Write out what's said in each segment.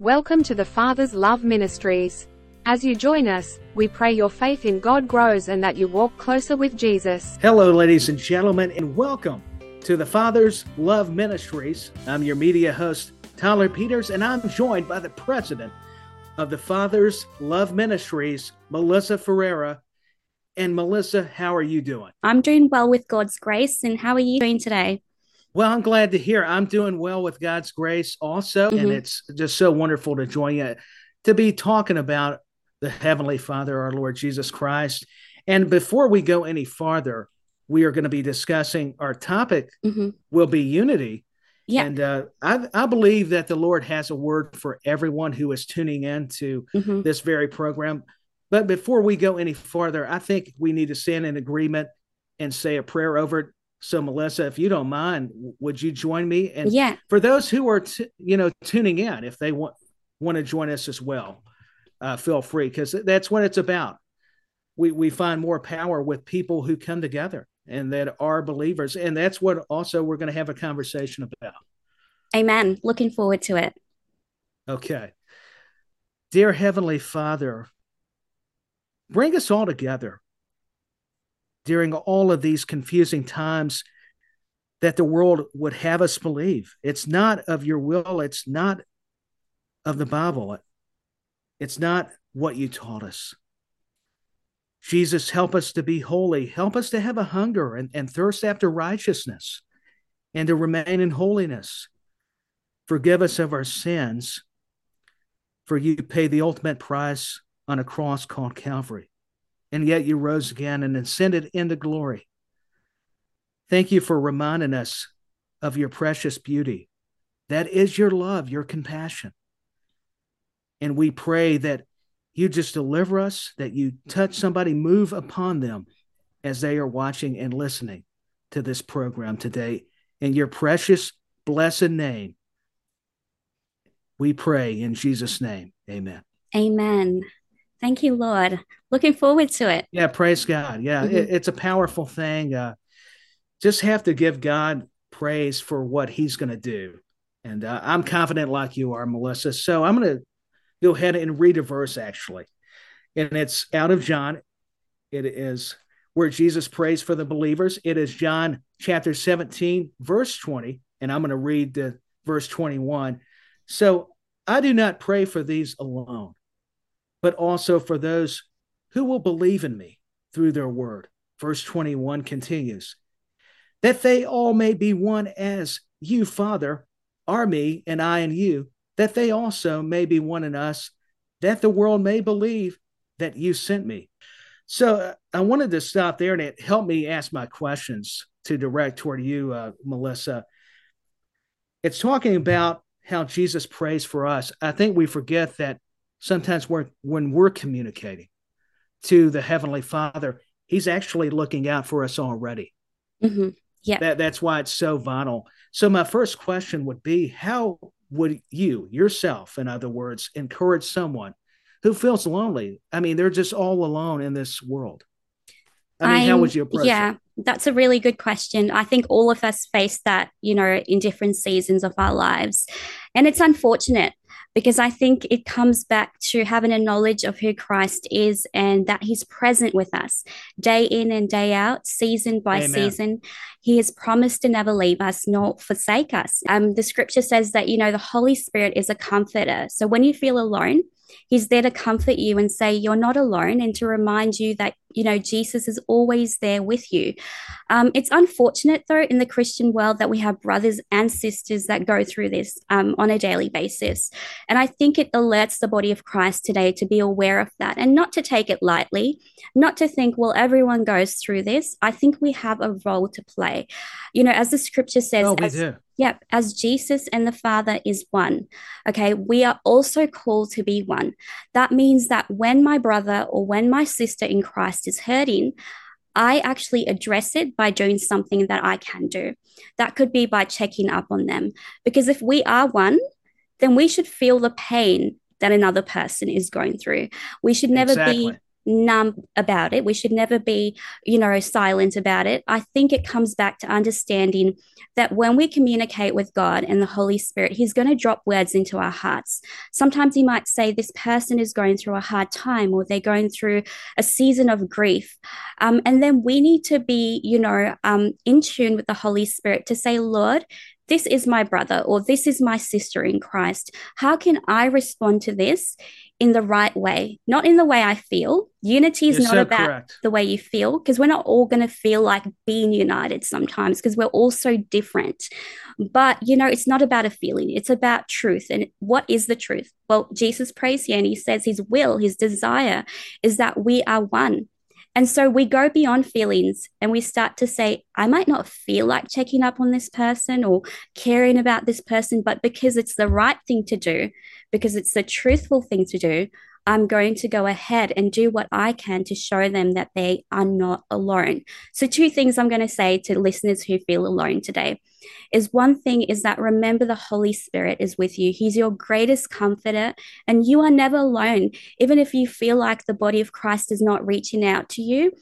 Welcome to the Father's Love Ministries. As you join us, we pray your faith in God grows and that you walk closer with Jesus. Hello, ladies and gentlemen, and welcome to the Father's Love Ministries. I'm your media host, Tyler Peters, and I'm joined by the president of the Father's Love Ministries, Melisa Ferreira. And Melisa, how are you doing? I'm doing well with God's grace. And how are you doing today? Well, I'm glad to hear. I'm doing well with God's grace also. Mm-hmm. And it's just so wonderful to join you to be talking about the Heavenly Father, our Lord Jesus Christ. And before we go any farther, we are going to be discussing our topic mm-hmm. will be unity. Yeah. And uh, I, I believe that the Lord has a word for everyone who is tuning in to mm-hmm. this very program. But before we go any farther, I think we need to stand in agreement and say a prayer over it. So, Melisa, if you don't mind, would you join me? And yeah, for those who are, t- you know, tuning in, if they want want to join us as well, uh, feel free because that's what it's about. We we find more power with people who come together and that are believers, and that's what also we're going to have a conversation about. Amen. Looking forward to it. Okay, dear Heavenly Father, bring us all together during all of these confusing times that the world would have us believe. It's not of your will, it's not of the Bible, it's not what you taught us. Jesus, help us to be holy. Help us to have a hunger and, and thirst after righteousness and to remain in holiness. Forgive us of our sins, for you paid the ultimate price on a cross called Calvary and yet you rose again and ascended into glory. Thank you for reminding us of your precious beauty. That is your love, your compassion. And we pray that you just deliver us, that you touch somebody, move upon them as they are watching and listening to this program today. In your precious, blessed name, we pray in Jesus' name. Amen. Amen. Thank you, Lord. Looking forward to it. Yeah, praise God. Yeah, mm-hmm. it, it's a powerful thing. Uh, just have to give God praise for what He's going to do. And uh, I'm confident, like you are, Melisa. So I'm going to go ahead and read a verse, actually. And it's out of John. It is where Jesus prays for the believers. It is John chapter 17, verse 20. And I'm going to read the verse 21. So I do not pray for these alone but also for those who will believe in me through their word. Verse 21 continues that they all may be one as you, Father, are me, and I and you, that they also may be one in us, that the world may believe that you sent me. So uh, I wanted to stop there and it helped me ask my questions to direct toward you, uh, Melisa. It's talking about how Jesus prays for us. I think we forget that sometimes we're, when we're communicating to the Heavenly Father, He's actually looking out for us already. Mm-hmm. Yeah. That, that's why it's so vital. So, my first question would be how would you, yourself, in other words, encourage someone who feels lonely? I mean, they're just all alone in this world. I mean, how would you approach yeah, it? that's a really good question. I think all of us face that, you know, in different seasons of our lives. And it's unfortunate because I think it comes back to having a knowledge of who Christ is and that he's present with us day in and day out, season by Amen. season. He has promised to never leave us nor forsake us. Um, the scripture says that, you know, the Holy Spirit is a comforter. So when you feel alone, He's there to comfort you and say you're not alone and to remind you that, you know, Jesus is always there with you. Um, it's unfortunate, though, in the Christian world that we have brothers and sisters that go through this um, on a daily basis. And I think it alerts the body of Christ today to be aware of that and not to take it lightly, not to think, well, everyone goes through this. I think we have a role to play. You know, as the scripture says, oh, we as, do Yep, as Jesus and the Father is one. Okay, we are also called to be one. That means that when my brother or when my sister in Christ is hurting, I actually address it by doing something that I can do. That could be by checking up on them. Because if we are one, then we should feel the pain that another person is going through. We should never exactly. be numb about it. We should never be, you know, silent about it. I think it comes back to understanding that when we communicate with God and the Holy Spirit, He's going to drop words into our hearts. Sometimes He might say, This person is going through a hard time or they're going through a season of grief. Um, and then we need to be, you know, um, in tune with the Holy Spirit to say, Lord, this is my brother or this is my sister in Christ. How can I respond to this in the right way, not in the way I feel? Unity is You're not so about correct. the way you feel because we're not all going to feel like being united sometimes because we're all so different. But, you know, it's not about a feeling, it's about truth. And what is the truth? Well, Jesus prays here and he says his will, his desire is that we are one. And so we go beyond feelings and we start to say, I might not feel like checking up on this person or caring about this person, but because it's the right thing to do, because it's the truthful thing to do, I'm going to go ahead and do what I can to show them that they are not alone. So, two things I'm going to say to listeners who feel alone today is one thing is that remember the Holy Spirit is with you. He's your greatest comforter, and you are never alone. Even if you feel like the body of Christ is not reaching out to you,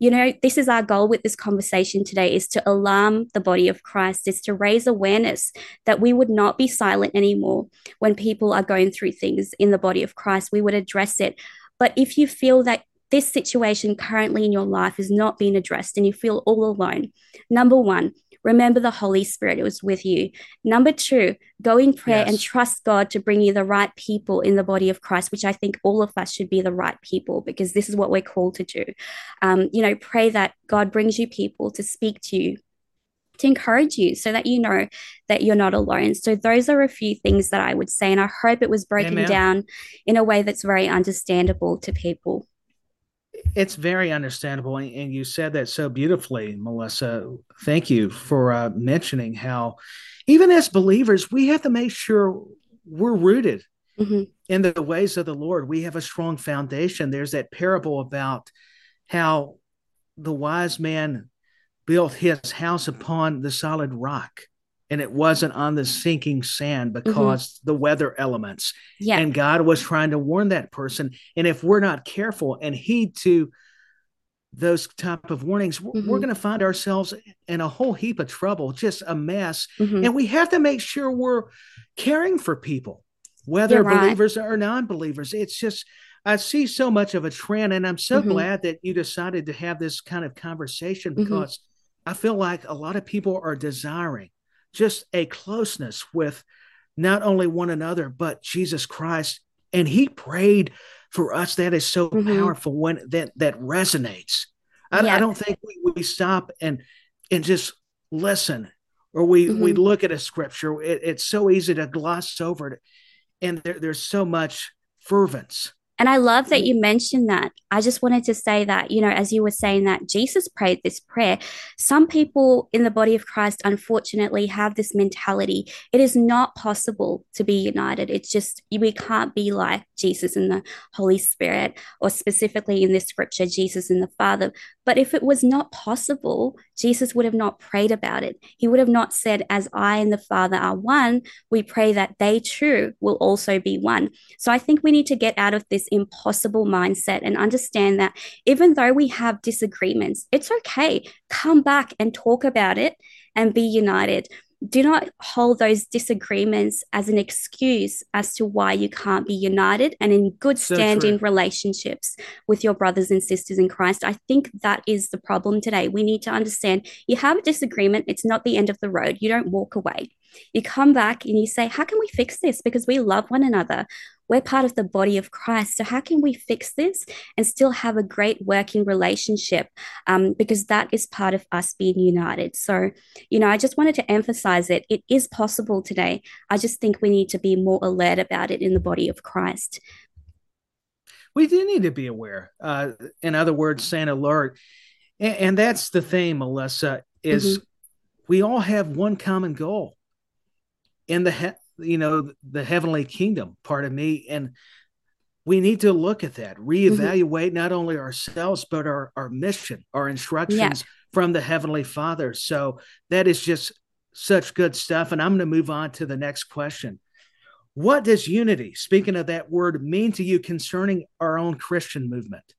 you know this is our goal with this conversation today is to alarm the body of christ is to raise awareness that we would not be silent anymore when people are going through things in the body of christ. We would address it. But if you feel that this situation currently in your life is not being addressed and you feel all alone number one Remember the Holy Spirit it was with you. Number two, go in prayer yes. and trust God to bring you the right people in the body of Christ, which I think all of us should be the right people because this is what we're called to do. Um, you know, pray that God brings you people to speak to you, to encourage you so that you know that you're not alone. So those are a few things that I would say. And I hope it was broken Amen. down in a way that's very understandable to people it's very understandable and you said that so beautifully melisa. Thank you for uh, mentioning how even as believers we have to make sure we're rooted mm-hmm. in the ways of the lord. We have a strong foundation. There's that parable about how the wise man built his house upon the solid rock and it wasn't on the sinking sand mm-hmm. because mm-hmm. the weather elements. Yeah. And God was trying to warn that person. And if we're not careful and heed to those type of warnings, mm-hmm. we're going to find ourselves in a whole heap of trouble, just a mess. Mm-hmm. And we have to make sure we're caring for people, whether right. believers or non-believers. It's just I see so much of a trend, and I'm so mm-hmm. glad that you decided to have this kind of conversation mm-hmm. because I feel like a lot of people are desiring just a closeness with not only one another, but Jesus Christ. And he prayed for us. That is so mm-hmm. powerful when that, that resonates. I, yeah. I don't think we, we, stop and, and just listen or we, mm-hmm. we look at a scripture. It, it's so easy to gloss over it. And there, there's so much fervence and I love that mm-hmm. you mentioned that. I just wanted to say that, you know, as you were saying that Jesus prayed this prayer, some people in the body of Christ, unfortunately, have this mentality. It is not possible to be united. It's just, we can't be like Jesus and the Holy Spirit, or specifically in this scripture, Jesus and the Father. But if it was not possible, Jesus would have not prayed about it. He would have not said, As I and the Father are one, we pray that they too will also be one. So I think we need to get out of this impossible mindset and understand that even though we have disagreements, it's okay. Come back and talk about it and be united do not hold those disagreements as an excuse as to why you can't be united and in good standing relationships with your brothers and sisters in Christ. I think that is the problem today. We need to understand you have a disagreement, it's not the end of the road. You don't walk away. You come back and you say, How can we fix this? Because we love one another. We're part of the body of Christ. So, how can we fix this and still have a great working relationship? Um, because that is part of us being united. So, you know, I just wanted to emphasize it. It is possible today. I just think we need to be more alert about it in the body of Christ. We do need to be aware. Uh, in other words, saying alert. And, and that's the thing, Melisa, is mm-hmm. we all have one common goal in the you know the heavenly kingdom part of me and we need to look at that reevaluate mm-hmm. not only ourselves but our our mission our instructions yeah. from the heavenly father so that is just such good stuff and i'm going to move on to the next question what does unity speaking of that word mean to you concerning our own christian movement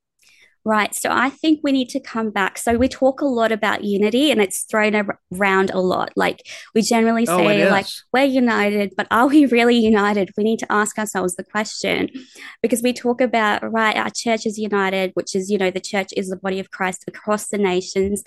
Right. So I think we need to come back. So we talk a lot about unity and it's thrown around a lot. Like we generally Oh, say, like, we're united, but are we really united? We need to ask ourselves the question because we talk about, right, our church is united, which is, you know, the church is the body of Christ across the nations.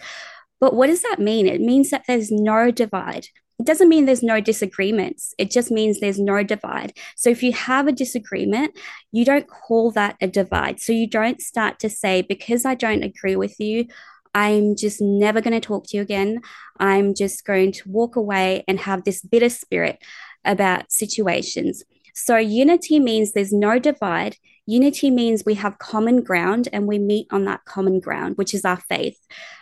But what does that mean? It means that there's no divide. It doesn't mean there's no disagreements. It just means there's no divide. So if you have a disagreement, you don't call that a divide. So you don't start to say, because I don't agree with you, I'm just never going to talk to you again. I'm just going to walk away and have this bitter spirit about situations. So unity means there's no divide. Unity means we have common ground and we meet on that common ground, which is our faith.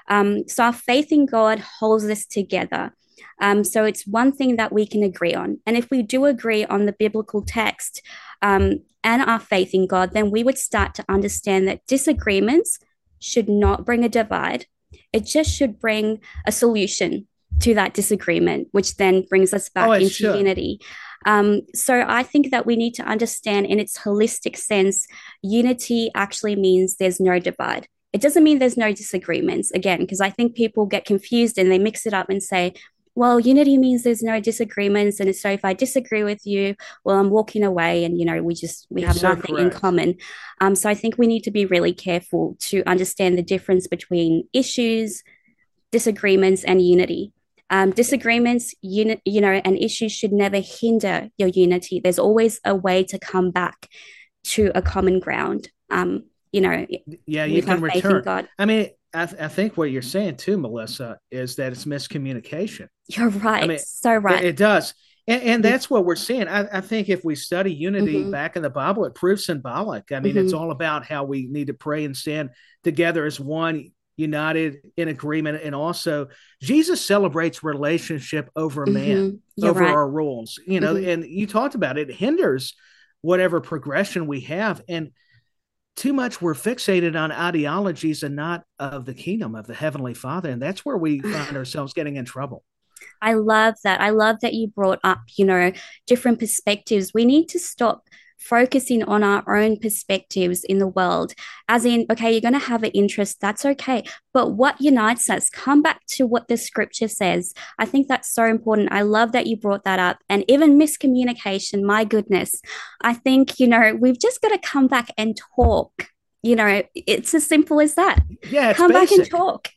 Um, so our faith in God holds us together. Um, so it's one thing that we can agree on. And if we do agree on the biblical text um, and our faith in God, then we would start to understand that disagreements should not bring a divide. It just should bring a solution to that disagreement, which then brings us back Oh, into should. unity. Um, so I think that we need to understand in its holistic sense, unity actually means there's no divide. It doesn't mean there's no disagreements, again, because I think people get confused and they mix it up and say, well, unity means there's no disagreements. And so if I disagree with you, well, I'm walking away and, you know, we just, we You're have so nothing in common. Um, so I think we need to be really careful to understand the difference between issues, disagreements, and unity. Um, disagreements, uni- you know, and issues should never hinder your unity. There's always a way to come back to a common ground. Um, you know, Yeah, you can return. God. I mean, I, th- I think what you're saying too, Melisa, is that it's miscommunication. You're right. mean, so right. It, it does. And, and that's what we're seeing. I, I think if we study unity Mhm. back in the Bible, it proves symbolic. I mean, it's Mhm. all about how we need to pray and stand together as one, united in agreement. And also, Jesus celebrates relationship over man, Mhm. Over right. our rules. You know, Mhm. and you talked about it, it hinders whatever progression we have. And too much we're fixated on ideologies and not of the kingdom of the heavenly father and that's where we find ourselves getting in trouble I love that. I love that you brought up, you know, different perspectives. We need to stop focusing on our own perspectives in the world. As in, okay, you're going to have an interest, that's okay. But what unites us? Come back to what the scripture says. I think that's so important. I love that you brought that up. And even miscommunication, my goodness. I think, you know, we've just got to come back and talk. You know, it's as simple as that. yeah it's come back and talk.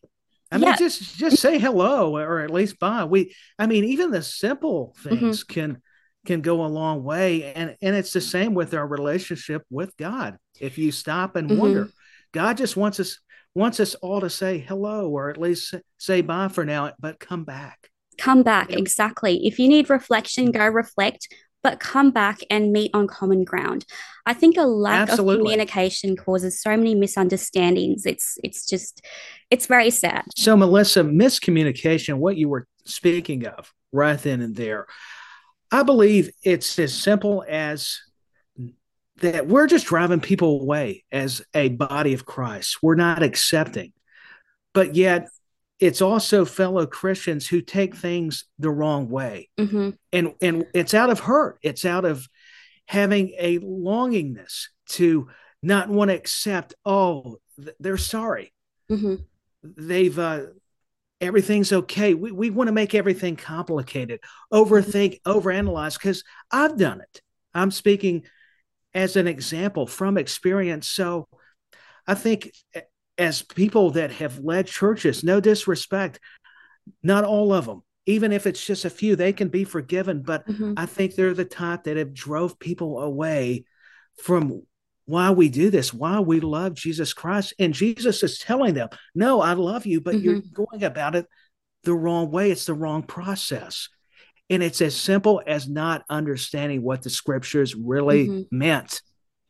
i mean Yeah. just just say hello or at least bye we i mean even the simple Mm-hmm. things can can go a long way and and it's the same with our relationship with god. If you stop and Mhm. wonder god just wants us wants us all to say hello or at least say bye for now but come back. Come back Yep. exactly. If you need reflection go reflect but come back and meet on common ground. I think a lack Absolutely. of communication causes so many misunderstandings. It's it's just it's very sad. So, Melisa, miscommunication, what you were speaking of right then and there, I believe it's as simple as that we're just driving people away as a body of Christ. We're not accepting. But yet, it's also fellow Christians who take things the wrong way. hmm And, and it's out of hurt, it's out of having a longingness to not want to accept, oh, they're sorry hmm they've uh everything's okay. We, we want to make everything complicated overthink overanalyze because i've done it. I'm speaking as an example from experience. So i think as people that have led churches no disrespect not all of them even if it's just a few they can be forgiven but hmm I think they're the type that have drove people away from why we do this, why we love Jesus Christ. And Jesus is telling them, no, I love you, but you're going about it the wrong way. It's the wrong process. And it's as simple as not understanding what the scriptures really Mhm. meant.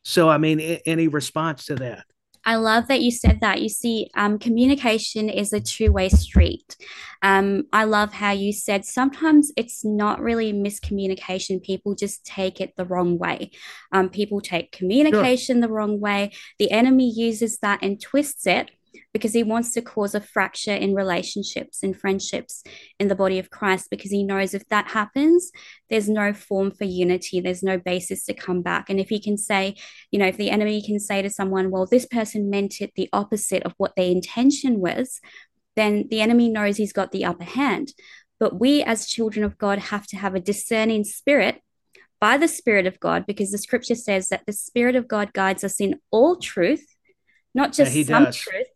So, I mean, any response to that? I love that you said that. You see, um, communication is a two-way street. Um, I love how you said sometimes it's not really miscommunication. People just take it the wrong way. Um, people take communication the wrong way. The enemy uses that and twists it because he wants to cause a fracture in relationships and friendships in the body of Christ because he knows if that happens, there's no form for unity, there's no basis to come back. And if he can say, you know, if the enemy can say to someone, well, this person meant it the opposite of what their intention was, then the enemy knows he's got the upper hand. But we, as children of God, have to have a discerning spirit by the Spirit of God, because the scripture says that the Spirit of God guides us in all truth, not just yeah, some does. truth.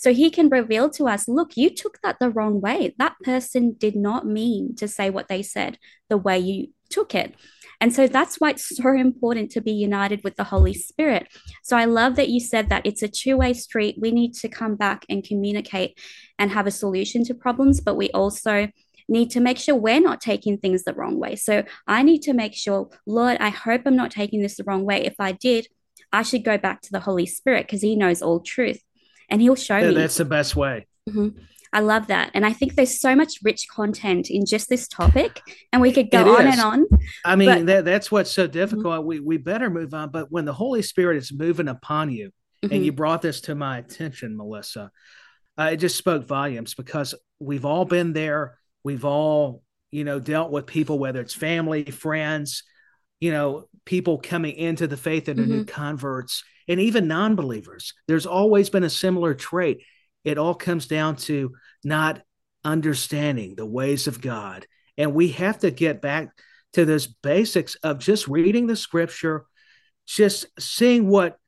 So he can reveal to us, look, you took that the wrong way. That person did not mean to say what they said the way you took it. And so that's why it's so important to be united with the Holy Spirit. So I love that you said that it's a two way street. We need to come back and communicate and have a solution to problems, but we also need to make sure we're not taking things the wrong way. So I need to make sure, Lord, I hope I'm not taking this the wrong way. If I did, I should go back to the Holy Spirit because He knows all truth and He'll show yeah, me. That's the best way. Mm-hmm. I love that. And I think there's so much rich content in just this topic, and we could go on and on. I mean, but, that, that's what's so difficult. Mm-hmm. We, we better move on. But when the Holy Spirit is moving upon you, mm-hmm. and you brought this to my attention, Melisa, uh, it just spoke volumes because we've all been there. We've all, you know, dealt with people, whether it's family, friends, you know, people coming into the faith that are mm-hmm. new converts, and even non believers. There's always been a similar trait. It all comes down to not understanding the ways of God. And we have to get back to those basics of just reading the scripture, just seeing what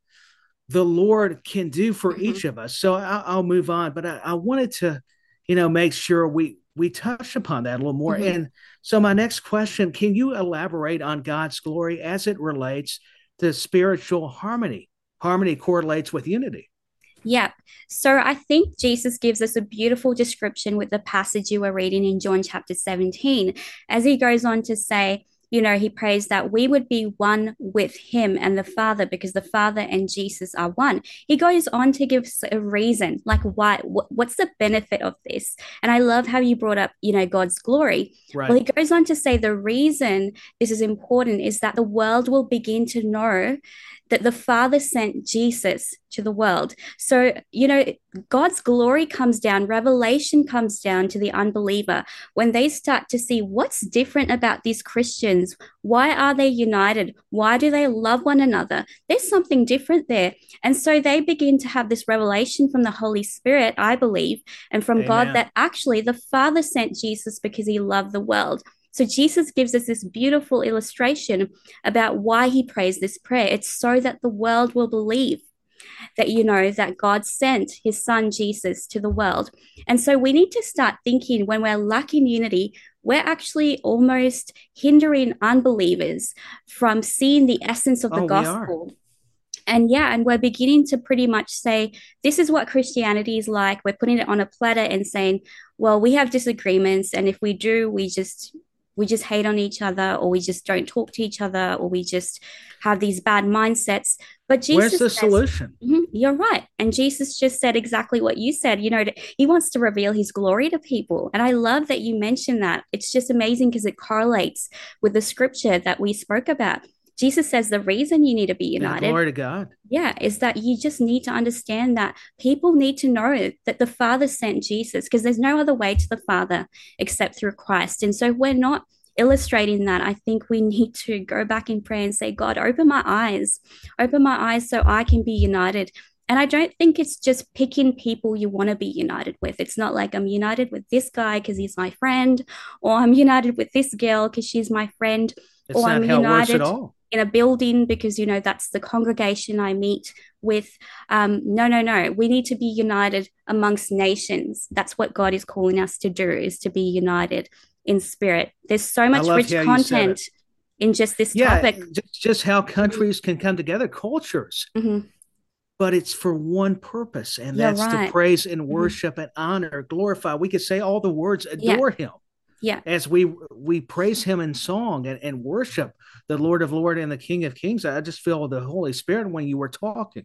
the Lord can do for mm-hmm. each of us. So I, will move on, but I, I, wanted to, you know, make sure we we touch upon that a little more. Mm-hmm. And so my next question: Can you elaborate on God's glory as it relates to spiritual harmony? Harmony correlates with unity. Yeah. So I think Jesus gives us a beautiful description with the passage you were reading in John chapter 17, as he goes on to say, you know, he prays that we would be one with him and the Father because the Father and Jesus are one. He goes on to give a reason, like why, what's the benefit of this? And I love how you brought up, you know, God's glory. Right. Well, he goes on to say the reason this is important is that the world will begin to know that the Father sent Jesus to the world. So, you know, God's glory comes down, revelation comes down to the unbeliever when they start to see what's different about these Christians. Why are they united? Why do they love one another? There's something different there. And so they begin to have this revelation from the Holy Spirit, I believe, and from Amen. God that actually the Father sent Jesus because he loved the world. So Jesus gives us this beautiful illustration about why he prays this prayer. It's so that the world will believe that you know that God sent his son Jesus to the world. And so we need to start thinking when we're lacking unity, we're actually almost hindering unbelievers from seeing the essence of the oh, gospel. And yeah, and we're beginning to pretty much say, this is what Christianity is like. We're putting it on a platter and saying, well, we have disagreements. And if we do, we just we just hate on each other or we just don't talk to each other or we just have these bad mindsets. But jesus where's the says, solution? Mm-hmm, you're right. And jesus just said exactly what you said. You know he wants to reveal his glory to people. And i love that you mentioned that. It's just amazing because it correlates with the scripture that we spoke about Jesus says the reason you need to be united, glory to God, yeah, is that you just need to understand that people need to know that the Father sent Jesus because there's no other way to the Father except through Christ. And so we're not illustrating that. I think we need to go back in prayer and say, God, open my eyes, open my eyes so I can be united. And I don't think it's just picking people you want to be united with. It's not like I'm united with this guy because he's my friend, or I'm united with this girl because she's my friend, it's or I'm united in a building because you know that's the congregation I meet with. Um, no, no, no. We need to be united amongst nations. That's what God is calling us to do: is to be united in spirit. There's so much rich content in just this yeah, topic. Just, just how countries can come together, cultures. Mm-hmm. But it's for one purpose, and that's right. to praise and mm-hmm. worship mm-hmm. and honor, glorify. We could say all the words, adore yeah. Him yeah. As we we praise him in song and, and worship the lord of lord and the king of kings i just feel the holy spirit when you were talking.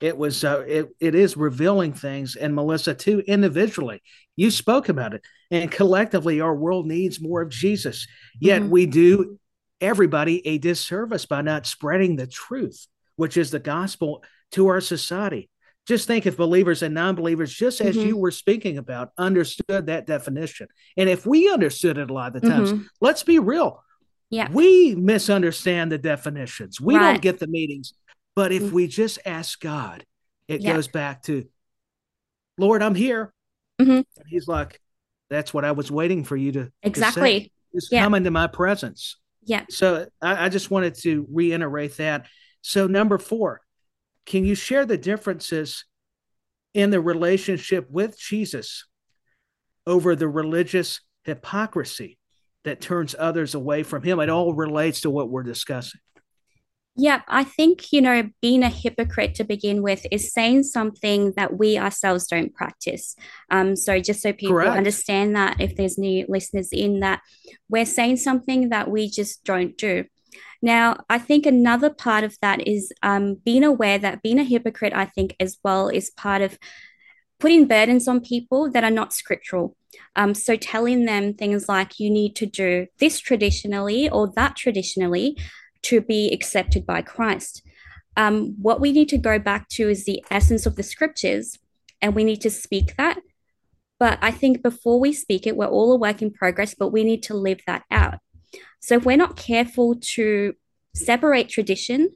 It was uh, it, it is revealing things. And melisa too individually you spoke about it. And collectively our world needs more of jesus. Yet mm-hmm. we do everybody a disservice by not spreading the truth which is the gospel to our society just think if believers and non-believers just as mm-hmm. you were speaking about understood that definition and if we understood it a lot of the times mm-hmm. let's be real yeah we misunderstand the definitions we right. don't get the meetings but if mm-hmm. we just ask god it yeah. goes back to lord i'm here mm-hmm. and he's like that's what i was waiting for you to exactly to just yeah. come into my presence yeah so I, I just wanted to reiterate that so number four can you share the differences in the relationship with Jesus over the religious hypocrisy that turns others away from him? It all relates to what we're discussing. Yeah, I think, you know, being a hypocrite to begin with is saying something that we ourselves don't practice. Um, so, just so people Correct. understand that if there's new listeners in that, we're saying something that we just don't do. Now, I think another part of that is um, being aware that being a hypocrite, I think, as well, is part of putting burdens on people that are not scriptural. Um, so, telling them things like you need to do this traditionally or that traditionally to be accepted by Christ. Um, what we need to go back to is the essence of the scriptures, and we need to speak that. But I think before we speak it, we're all a work in progress, but we need to live that out. So if we're not careful to separate tradition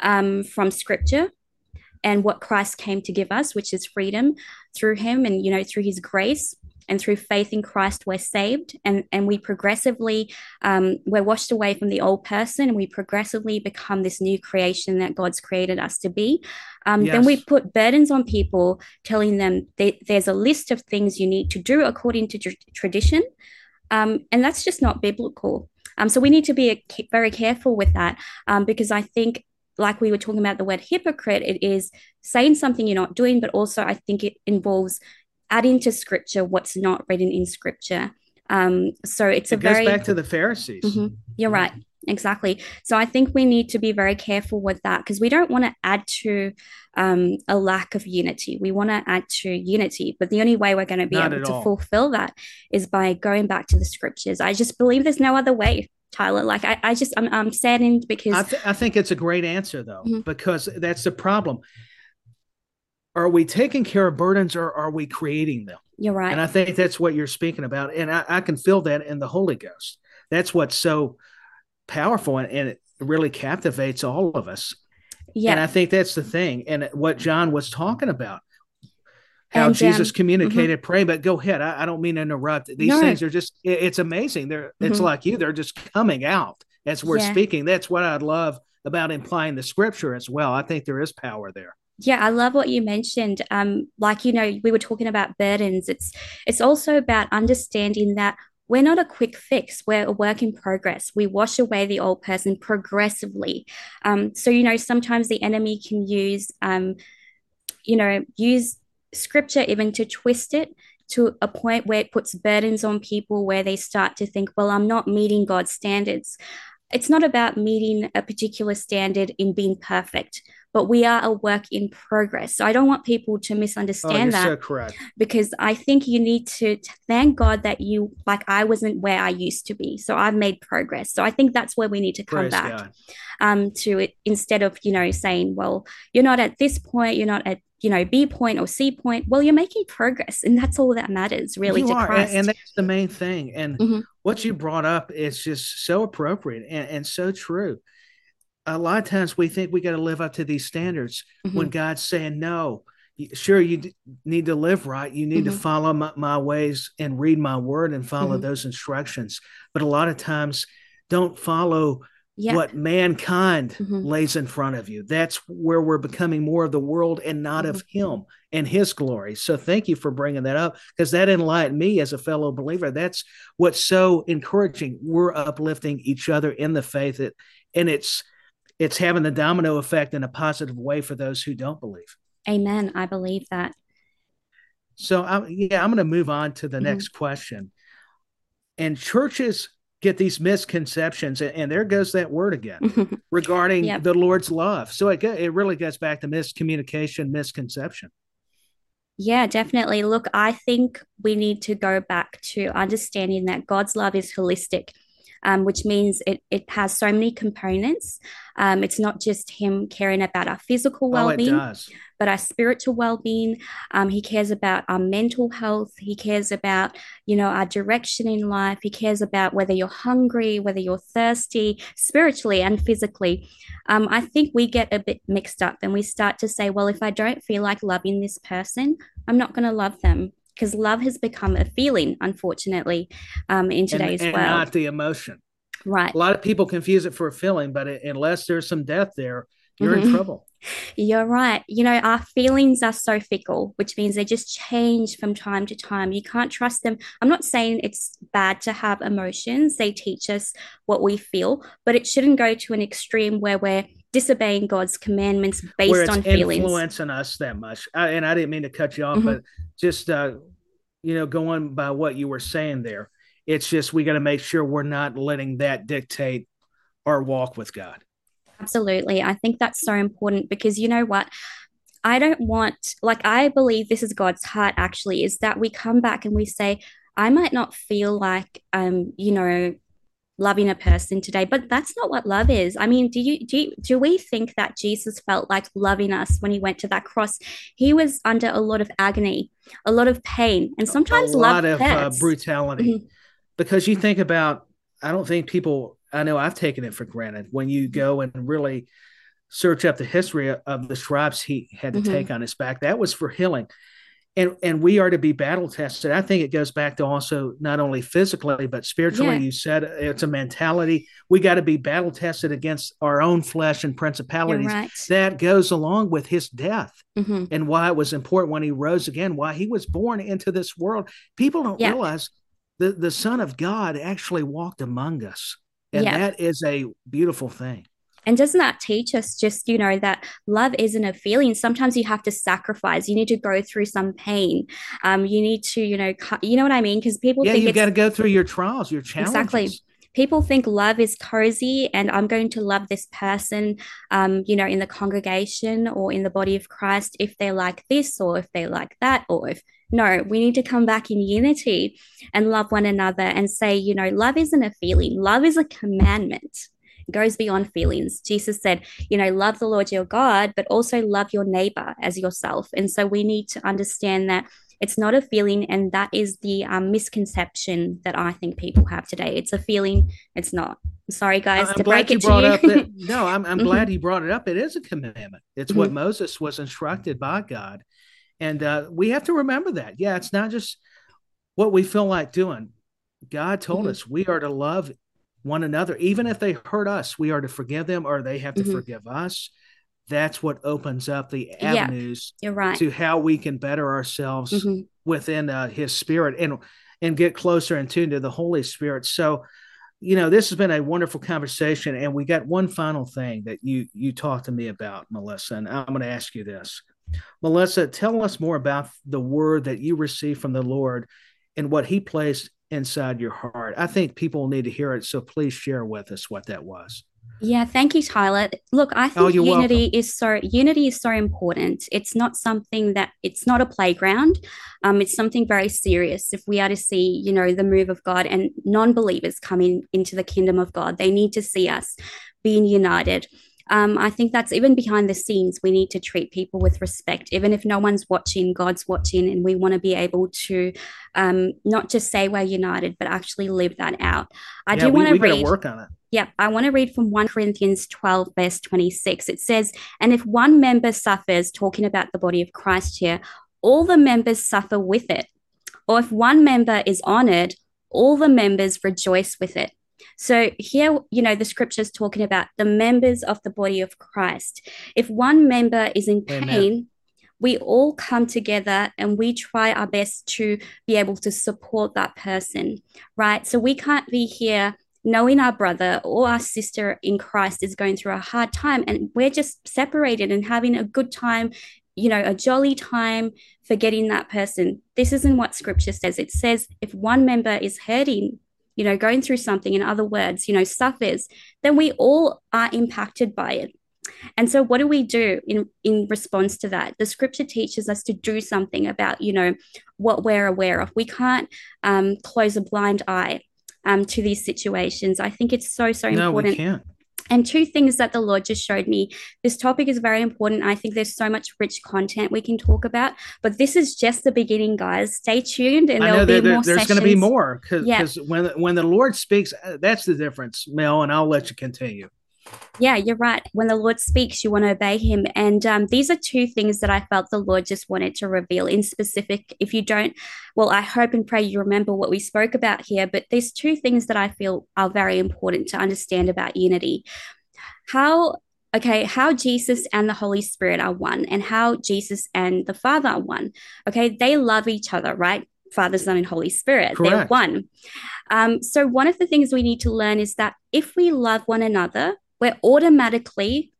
um, from scripture and what Christ came to give us, which is freedom through him and, you know, through his grace and through faith in Christ, we're saved and, and we progressively, um, we're washed away from the old person and we progressively become this new creation that God's created us to be. Um, yes. Then we put burdens on people, telling them that there's a list of things you need to do according to tr- tradition. Um, and that's just not biblical. Um, so we need to be a, very careful with that um, because I think, like we were talking about the word hypocrite, it is saying something you're not doing, but also I think it involves adding to scripture what's not written in scripture. Um, so it's it a very back to the Pharisees. Mm-hmm, you're right exactly. So I think we need to be very careful with that because we don't want to add to um, a lack of unity. We want to add to unity, but the only way we're going to be Not able to all. fulfill that is by going back to the scriptures. I just believe there's no other way. Tyler, like I, I just I'm, I'm saddened because I, th- I think it's a great answer though mm-hmm. because that's the problem. Are we taking care of burdens or are we creating them? You're right, and I think that's what you're speaking about, and I, I can feel that in the Holy Ghost. That's what's so powerful and, and it really captivates all of us. Yeah. And I think that's the thing. And what John was talking about, how and, Jesus um, communicated mm-hmm. pray. But go ahead. I, I, don't mean to interrupt. These no. things are just, it, it's amazing. They're, mm-hmm. it's like you, they're just coming out as we're yeah. speaking. That's what I'd love about implying the scripture as well. I think there is power there. Yeah, I love what you mentioned. Um, like you know, we were talking about burdens. It's it's also about understanding that we're not a quick fix. We're a work in progress. We wash away the old person progressively. Um, so, you know, sometimes the enemy can use, um, you know, use scripture even to twist it to a point where it puts burdens on people where they start to think, well, I'm not meeting God's standards. It's not about meeting a particular standard in being perfect but we are a work in progress. So I don't want people to misunderstand oh, that. So correct. Because I think you need to, thank God that you, like, I wasn't where I used to be. So I've made progress. So I think that's where we need to come Praise back um, to it instead of, you know, saying, well, you're not at this point, you're not at you know b point or c point well you're making progress and that's all that matters really you to are, Christ. and that's the main thing and mm-hmm. what you brought up is just so appropriate and, and so true a lot of times we think we got to live up to these standards mm-hmm. when God's saying no. Sure, you d- need to live right. You need mm-hmm. to follow my, my, ways and read my word and follow mm-hmm. those instructions. But a lot of times, don't follow yeah. what mankind mm-hmm. lays in front of you. That's where we're becoming more of the world and not of mm-hmm. Him and His glory. So, thank you for bringing that up because that enlightened me as a fellow believer. That's what's so encouraging. We're uplifting each other in the faith, it, and it's it's having the domino effect in a positive way for those who don't believe. Amen. I believe that. So, I'm, yeah, I'm going to move on to the mm-hmm. next question. And churches get these misconceptions, and, there goes that word again regarding yep. the Lord's love. So it it really gets back to miscommunication, misconception. Yeah, definitely. Look, I think we need to go back to understanding that God's love is holistic. Um, which means it, it has so many components. Um, it's not just him caring about our physical well being, oh, but our spiritual well being. Um, he cares about our mental health. He cares about, you know, our direction in life. He cares about whether you're hungry, whether you're thirsty, spiritually and physically. Um, I think we get a bit mixed up and we start to say, well, if I don't feel like loving this person, I'm not going to love them because love has become a feeling, unfortunately, um, in today's and, and world. not the emotion. Right. A lot of people confuse it for a feeling, but it, unless there's some death there, you're mm-hmm. in trouble. You're right. You know, our feelings are so fickle, which means they just change from time to time. You can't trust them. I'm not saying it's bad to have emotions, they teach us what we feel, but it shouldn't go to an extreme where we're disobeying God's commandments based on feelings. influencing us that much. I, and I didn't mean to cut you off, mm-hmm. but just, uh, you know, going by what you were saying there, it's just we got to make sure we're not letting that dictate our walk with God. Absolutely. I think that's so important because you know what? I don't want, like, I believe this is God's heart actually, is that we come back and we say, I might not feel like, um, you know, loving a person today but that's not what love is i mean do you do you, do we think that jesus felt like loving us when he went to that cross he was under a lot of agony a lot of pain and sometimes a lot of uh, brutality mm-hmm. because you think about i don't think people I know I've taken it for granted when you go and really search up the history of the stripes he had to mm-hmm. take on his back. That was for healing. And and we are to be battle tested. I think it goes back to also not only physically but spiritually. Yeah. You said it's a mentality. We got to be battle tested against our own flesh and principalities. Right. That goes along with his death mm-hmm. and why it was important when he rose again. Why he was born into this world. People don't yeah. realize the the Son of God actually walked among us. And yeah. that is a beautiful thing. And doesn't that teach us just, you know, that love isn't a feeling? Sometimes you have to sacrifice. You need to go through some pain. Um, you need to, you know, you know what I mean? Because people yeah, think you got to go through your trials, your challenges. Exactly people think love is cozy and I'm going to love this person, um, you know, in the congregation or in the body of Christ if they like this or if they like that or if no, we need to come back in unity and love one another and say, you know, love isn't a feeling, love is a commandment. It goes beyond feelings. Jesus said, you know, love the Lord your God, but also love your neighbor as yourself. And so we need to understand that it's not a feeling, and that is the um, misconception that I think people have today. It's a feeling, it's not. sorry, guys, I'm to break it to you. It, no, I'm, I'm mm-hmm. glad you brought it up. It is a commandment. It's mm-hmm. what Moses was instructed by God and uh, we have to remember that. Yeah, it's not just what we feel like doing. God told mm-hmm. us we are to love one another, even if they hurt us. We are to forgive them, or they have to mm-hmm. forgive us. That's what opens up the avenues yeah, right. to how we can better ourselves mm-hmm. within uh, His Spirit and and get closer and tuned to the Holy Spirit. So, you know, this has been a wonderful conversation, and we got one final thing that you you talked to me about, Melisa, and I'm going to ask you this. Melisa, tell us more about the word that you received from the Lord and what He placed inside your heart. I think people need to hear it, so please share with us what that was. Yeah, thank you, Tyler. Look, I oh, think oh, unity welcome. is so unity is so important. It's not something that it's not a playground. Um, it's something very serious. If we are to see, you know, the move of God and non-believers coming into the kingdom of God, they need to see us being united um, I think that's even behind the scenes. We need to treat people with respect, even if no one's watching, God's watching, and we want to be able to um, not just say we're united, but actually live that out. I yeah, do want to read. work on it. Yeah, I want to read from 1 Corinthians 12, verse 26. It says, And if one member suffers, talking about the body of Christ here, all the members suffer with it. Or if one member is honored, all the members rejoice with it. So here, you know, the scriptures talking about the members of the body of Christ. If one member is in pain, Amen. we all come together and we try our best to be able to support that person, right? So we can't be here knowing our brother or our sister in Christ is going through a hard time and we're just separated and having a good time you know, a jolly time forgetting that person. This isn't what scripture says. It says if one member is hurting, you know, going through something, in other words, you know, suffers, then we all are impacted by it. And so what do we do in, in response to that? The scripture teaches us to do something about, you know, what we're aware of. We can't um, close a blind eye. um, to these situations. I think it's so, so no, important. We can't. And two things that the Lord just showed me. This topic is very important. I think there's so much rich content we can talk about, but this is just the beginning, guys. Stay tuned, and there'll be there, more. There's going to be more because yeah. when when the Lord speaks, uh, that's the difference, Mel. And I'll let you continue. Yeah, you're right. When the Lord speaks, you want to obey Him, and um, these are two things that I felt the Lord just wanted to reveal in specific. If you don't, well, I hope and pray you remember what we spoke about here. But there's two things that I feel are very important to understand about unity. How okay, how Jesus and the Holy Spirit are one, and how Jesus and the Father are one. Okay, they love each other, right? Father, Son, and Holy Spirit. Correct. They're one. Um, so, one of the things we need to learn is that if we love one another, we're automatically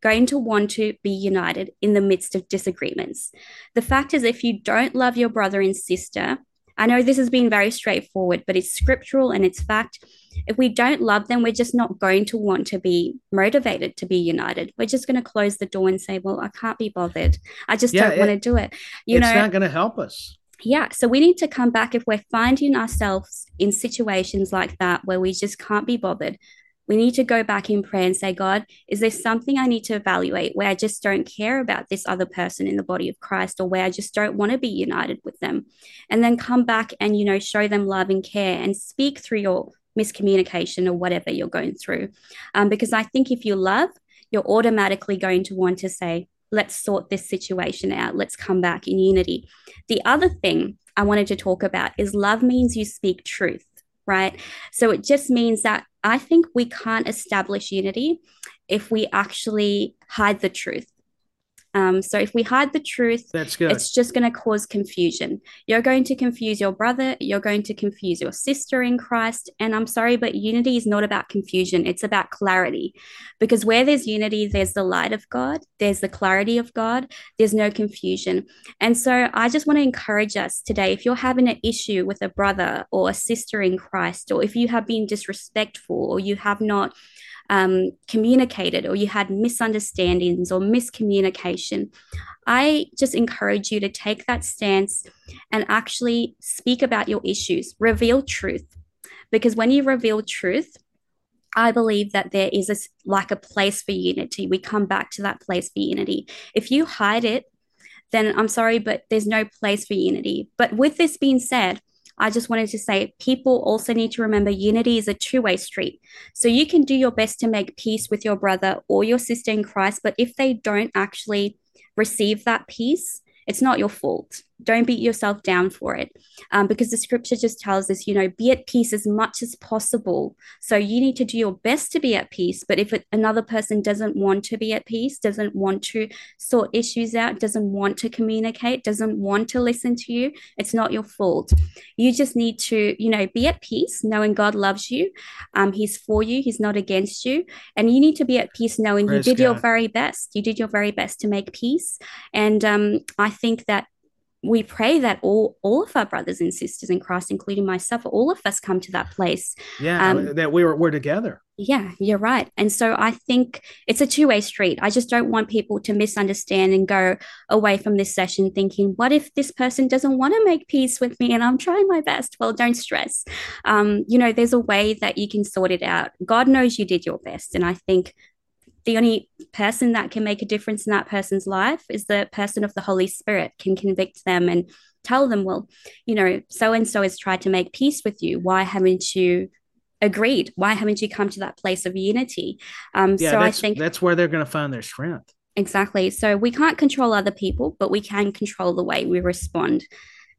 going to want to be united in the midst of disagreements. The fact is, if you don't love your brother and sister, I know this has been very straightforward, but it's scriptural and it's fact. If we don't love them, we're just not going to want to be motivated to be united. We're just going to close the door and say, "Well, I can't be bothered. I just yeah, don't it, want to do it." You it's know, it's not going to help us. Yeah, so we need to come back if we're finding ourselves in situations like that where we just can't be bothered we need to go back in prayer and say, God, is there something I need to evaluate where I just don't care about this other person in the body of Christ or where I just don't want to be united with them? And then come back and, you know, show them love and care and speak through your miscommunication or whatever you're going through. Um, because I think if you love, you're automatically going to want to say, let's sort this situation out. Let's come back in unity. The other thing I wanted to talk about is love means you speak truth right? So it just means that I think we can't establish unity if we actually hide the truth. Um, so if we hide the truth, that's good. It's just going to cause confusion. You're going to confuse your brother. You're going to confuse your sister in Christ. And I'm sorry, but unity is not about confusion. It's about clarity, because where there's unity, there's the light of God. There's the clarity of God. There's no confusion. And so I just want to encourage us today. If you're having an issue with a brother or a sister in Christ, or if you have been disrespectful, or you have not um, communicated or you had misunderstandings or miscommunication, I just encourage you to take that stance and actually speak about your issues, reveal truth. Because when you reveal truth, I believe that there is a, like a place for unity. We come back to that place for unity. If you hide it, then I'm sorry, but there's no place for unity. But with this being said, I just wanted to say people also need to remember unity is a two way street. So you can do your best to make peace with your brother or your sister in Christ, but if they don't actually receive that peace, it's not your fault. Don't beat yourself down for it um, because the scripture just tells us, you know, be at peace as much as possible. So you need to do your best to be at peace. But if it, another person doesn't want to be at peace, doesn't want to sort issues out, doesn't want to communicate, doesn't want to listen to you, it's not your fault. You just need to, you know, be at peace, knowing God loves you. Um, he's for you, He's not against you. And you need to be at peace knowing Praise you did God. your very best. You did your very best to make peace. And um, I think that we pray that all all of our brothers and sisters in Christ, including myself, all of us come to that place. Yeah, um, that we were we're together. Yeah, you're right. And so I think it's a two way street. I just don't want people to misunderstand and go away from this session thinking, what if this person doesn't want to make peace with me and I'm trying my best? Well, don't stress. Um, you know, there's a way that you can sort it out. God knows you did your best. And I think the only person that can make a difference in that person's life is the person of the Holy Spirit can convict them and tell them, well, you know, so and so has tried to make peace with you. Why haven't you agreed? Why haven't you come to that place of unity? Um, yeah, so I think that's where they're going to find their strength. Exactly. So we can't control other people, but we can control the way we respond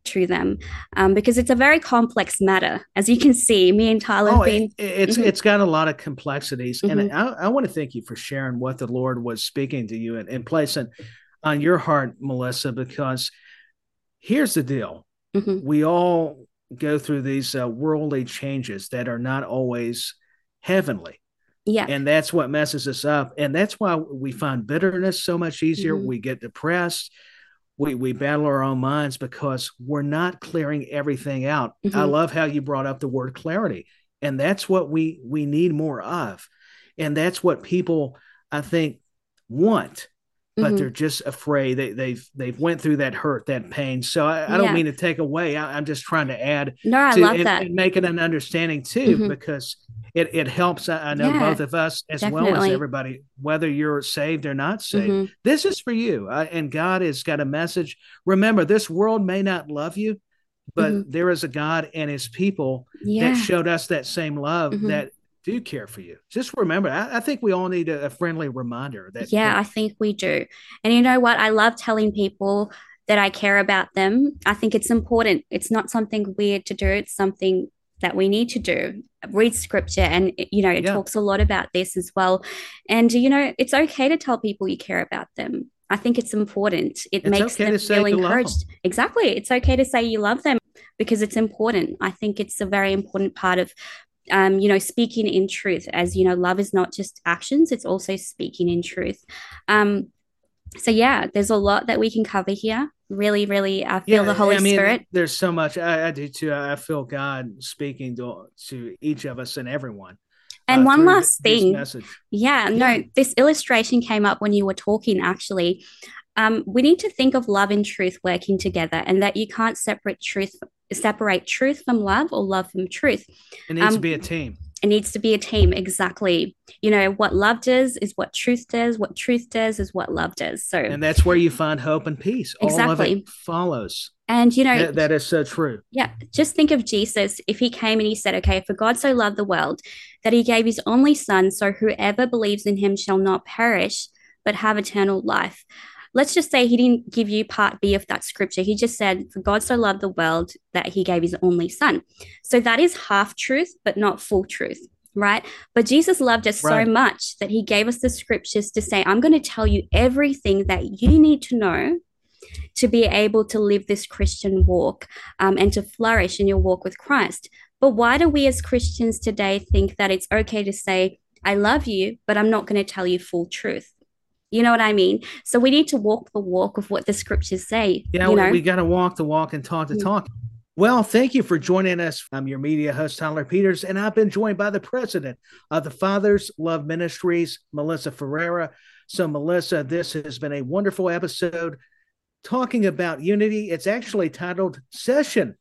to them um, because it's a very complex matter. As you can see, me and Tyler oh, have been. It, it's mm-hmm. it's got a lot of complexities, mm-hmm. and I, I, want to thank you for sharing what the Lord was speaking to you and, and placing on your heart, Melisa. Because here's the deal: mm-hmm. we all go through these uh, worldly changes that are not always heavenly. Yeah. And that's what messes us up. And that's why we find bitterness so much easier. Mm-hmm. We get depressed we we battle our own minds because we're not clearing everything out. Mm-hmm. I love how you brought up the word clarity, and that's what we we need more of, and that's what people I think want. but mm-hmm. they're just afraid. They, they've they've went through that hurt, that pain. So I, I don't mean to take away. I, am just trying to add. No, I to, love and, that. And make it an understanding too, mm-hmm. because it it helps. I, know yeah, both of us as definitely. well as everybody, whether you're saved or not saved. Mm-hmm. This is for you, uh, and God has got a message. Remember, this world may not love you, but mm-hmm. there is a God and His people yeah. that showed us that same love mm-hmm. that do care for you. Just remember, I, I think we all need a, a friendly reminder that. Yeah, that, I think we do. And you know what? I love telling people that I care about them. I think it's important. It's not something weird to do, it's something that we need to do. Read scripture, and you know, it yeah. talks a lot about this as well. And you know, it's okay to tell people you care about them. I think it's important. It it's makes okay them feel encouraged. Exactly. It's okay to say you love them because it's important. I think it's a very important part of um, you know, speaking in truth, as you know, love is not just actions, it's also speaking in truth. Um, so yeah, there's a lot that we can cover here. Really, really, I feel yeah, the Holy I mean, Spirit. There's so much. I, I, do too. I feel God speaking to to each of us and everyone. And uh, one last thing, yeah, no, this illustration came up when you were talking. Actually, um, we need to think of love and truth working together, and that you can't separate truth separate truth from love or love from truth. It needs um, to be a team. It needs to be a team, exactly. You know, what love does is what truth does, what truth does is what love does. So And that's where you find hope and peace. Exactly. All of it follows. And you know that, that is so true. Yeah. Just think of Jesus if he came and he said, Okay, for God so loved the world that he gave his only son, so whoever believes in him shall not perish, but have eternal life let's just say he didn't give you part B of that scripture. He just said, For God so loved the world that he gave his only son. So that is half truth, but not full truth. Right. But Jesus loved us right. so much that he gave us the scriptures to say, I'm going to tell you everything that you need to know to be able to live this Christian walk um, and to flourish in your walk with Christ. But why do we as Christians today think that it's okay to say, I love you, but I'm not going to tell you full truth? You know what I mean? So we need to walk the walk of what the scriptures say. Yeah, you know? we, we got to walk the walk and talk the mm. talk. Well, thank you for joining us. I'm your media host, Tyler Peters, and I've been joined by the president of the Fathers Love Ministries, Melisa Ferreira. So, Melisa, this has been a wonderful episode talking about unity. It's actually titled Session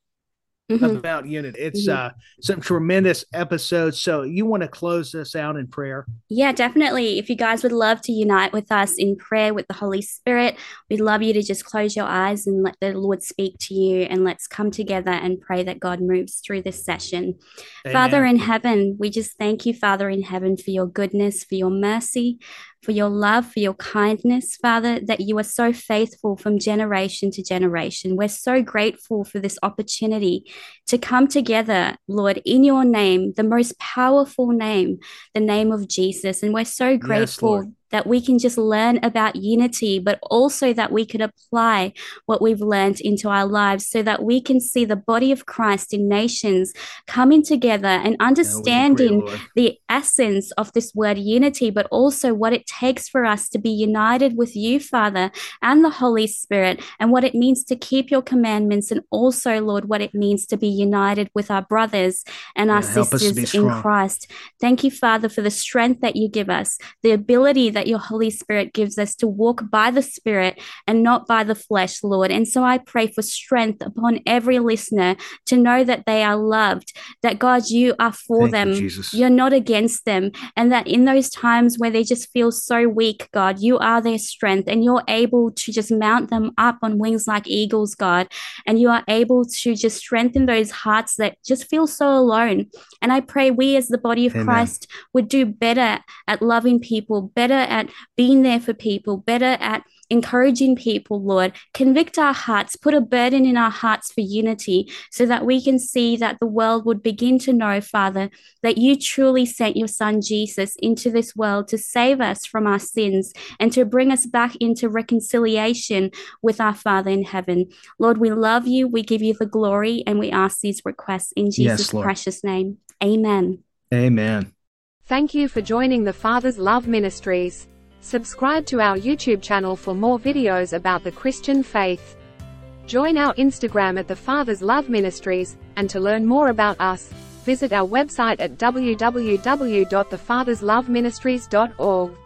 mm-hmm. about unit. It's mm-hmm. uh, some tremendous episodes. So you want to close this out in prayer? Yeah, definitely. If you guys would love to unite with us in prayer with the Holy Spirit, we'd love you to just close your eyes and let the Lord speak to you. And let's come together and pray that God moves through this session. Amen. Father in heaven, we just thank you, Father in heaven, for your goodness, for your mercy, for your love, for your kindness, Father, that you are so faithful from generation to generation. We're so grateful for this opportunity to come together, Lord, in your name, the most powerful name, the name of Jesus. And we're so grateful. Yes, that we can just learn about unity, but also that we can apply what we've learned into our lives so that we can see the body of Christ in nations coming together and understanding agree, the essence of this word unity, but also what it takes for us to be united with you, Father, and the Holy Spirit, and what it means to keep your commandments, and also, Lord, what it means to be united with our brothers and our yeah, sisters in Christ. Thank you, Father, for the strength that you give us, the ability that that your Holy Spirit gives us to walk by the Spirit and not by the flesh, Lord. And so I pray for strength upon every listener to know that they are loved, that God, you are for Thank them. You, You're not against them. And that in those times where they just feel so weak, God, you are their strength and you're able to just mount them up on wings like eagles, God. And you are able to just strengthen those hearts that just feel so alone. And I pray we as the body of Amen. Christ would do better at loving people, better at being there for people, better at encouraging people, Lord. Convict our hearts, put a burden in our hearts for unity so that we can see that the world would begin to know, Father, that you truly sent your Son Jesus into this world to save us from our sins and to bring us back into reconciliation with our Father in heaven. Lord, we love you, we give you the glory, and we ask these requests in Jesus' yes, precious name. Amen. Amen. Thank you for joining the Father's Love Ministries. Subscribe to our YouTube channel for more videos about the Christian faith. Join our Instagram at the Father's Love Ministries, and to learn more about us, visit our website at www.thefathersloveministries.org.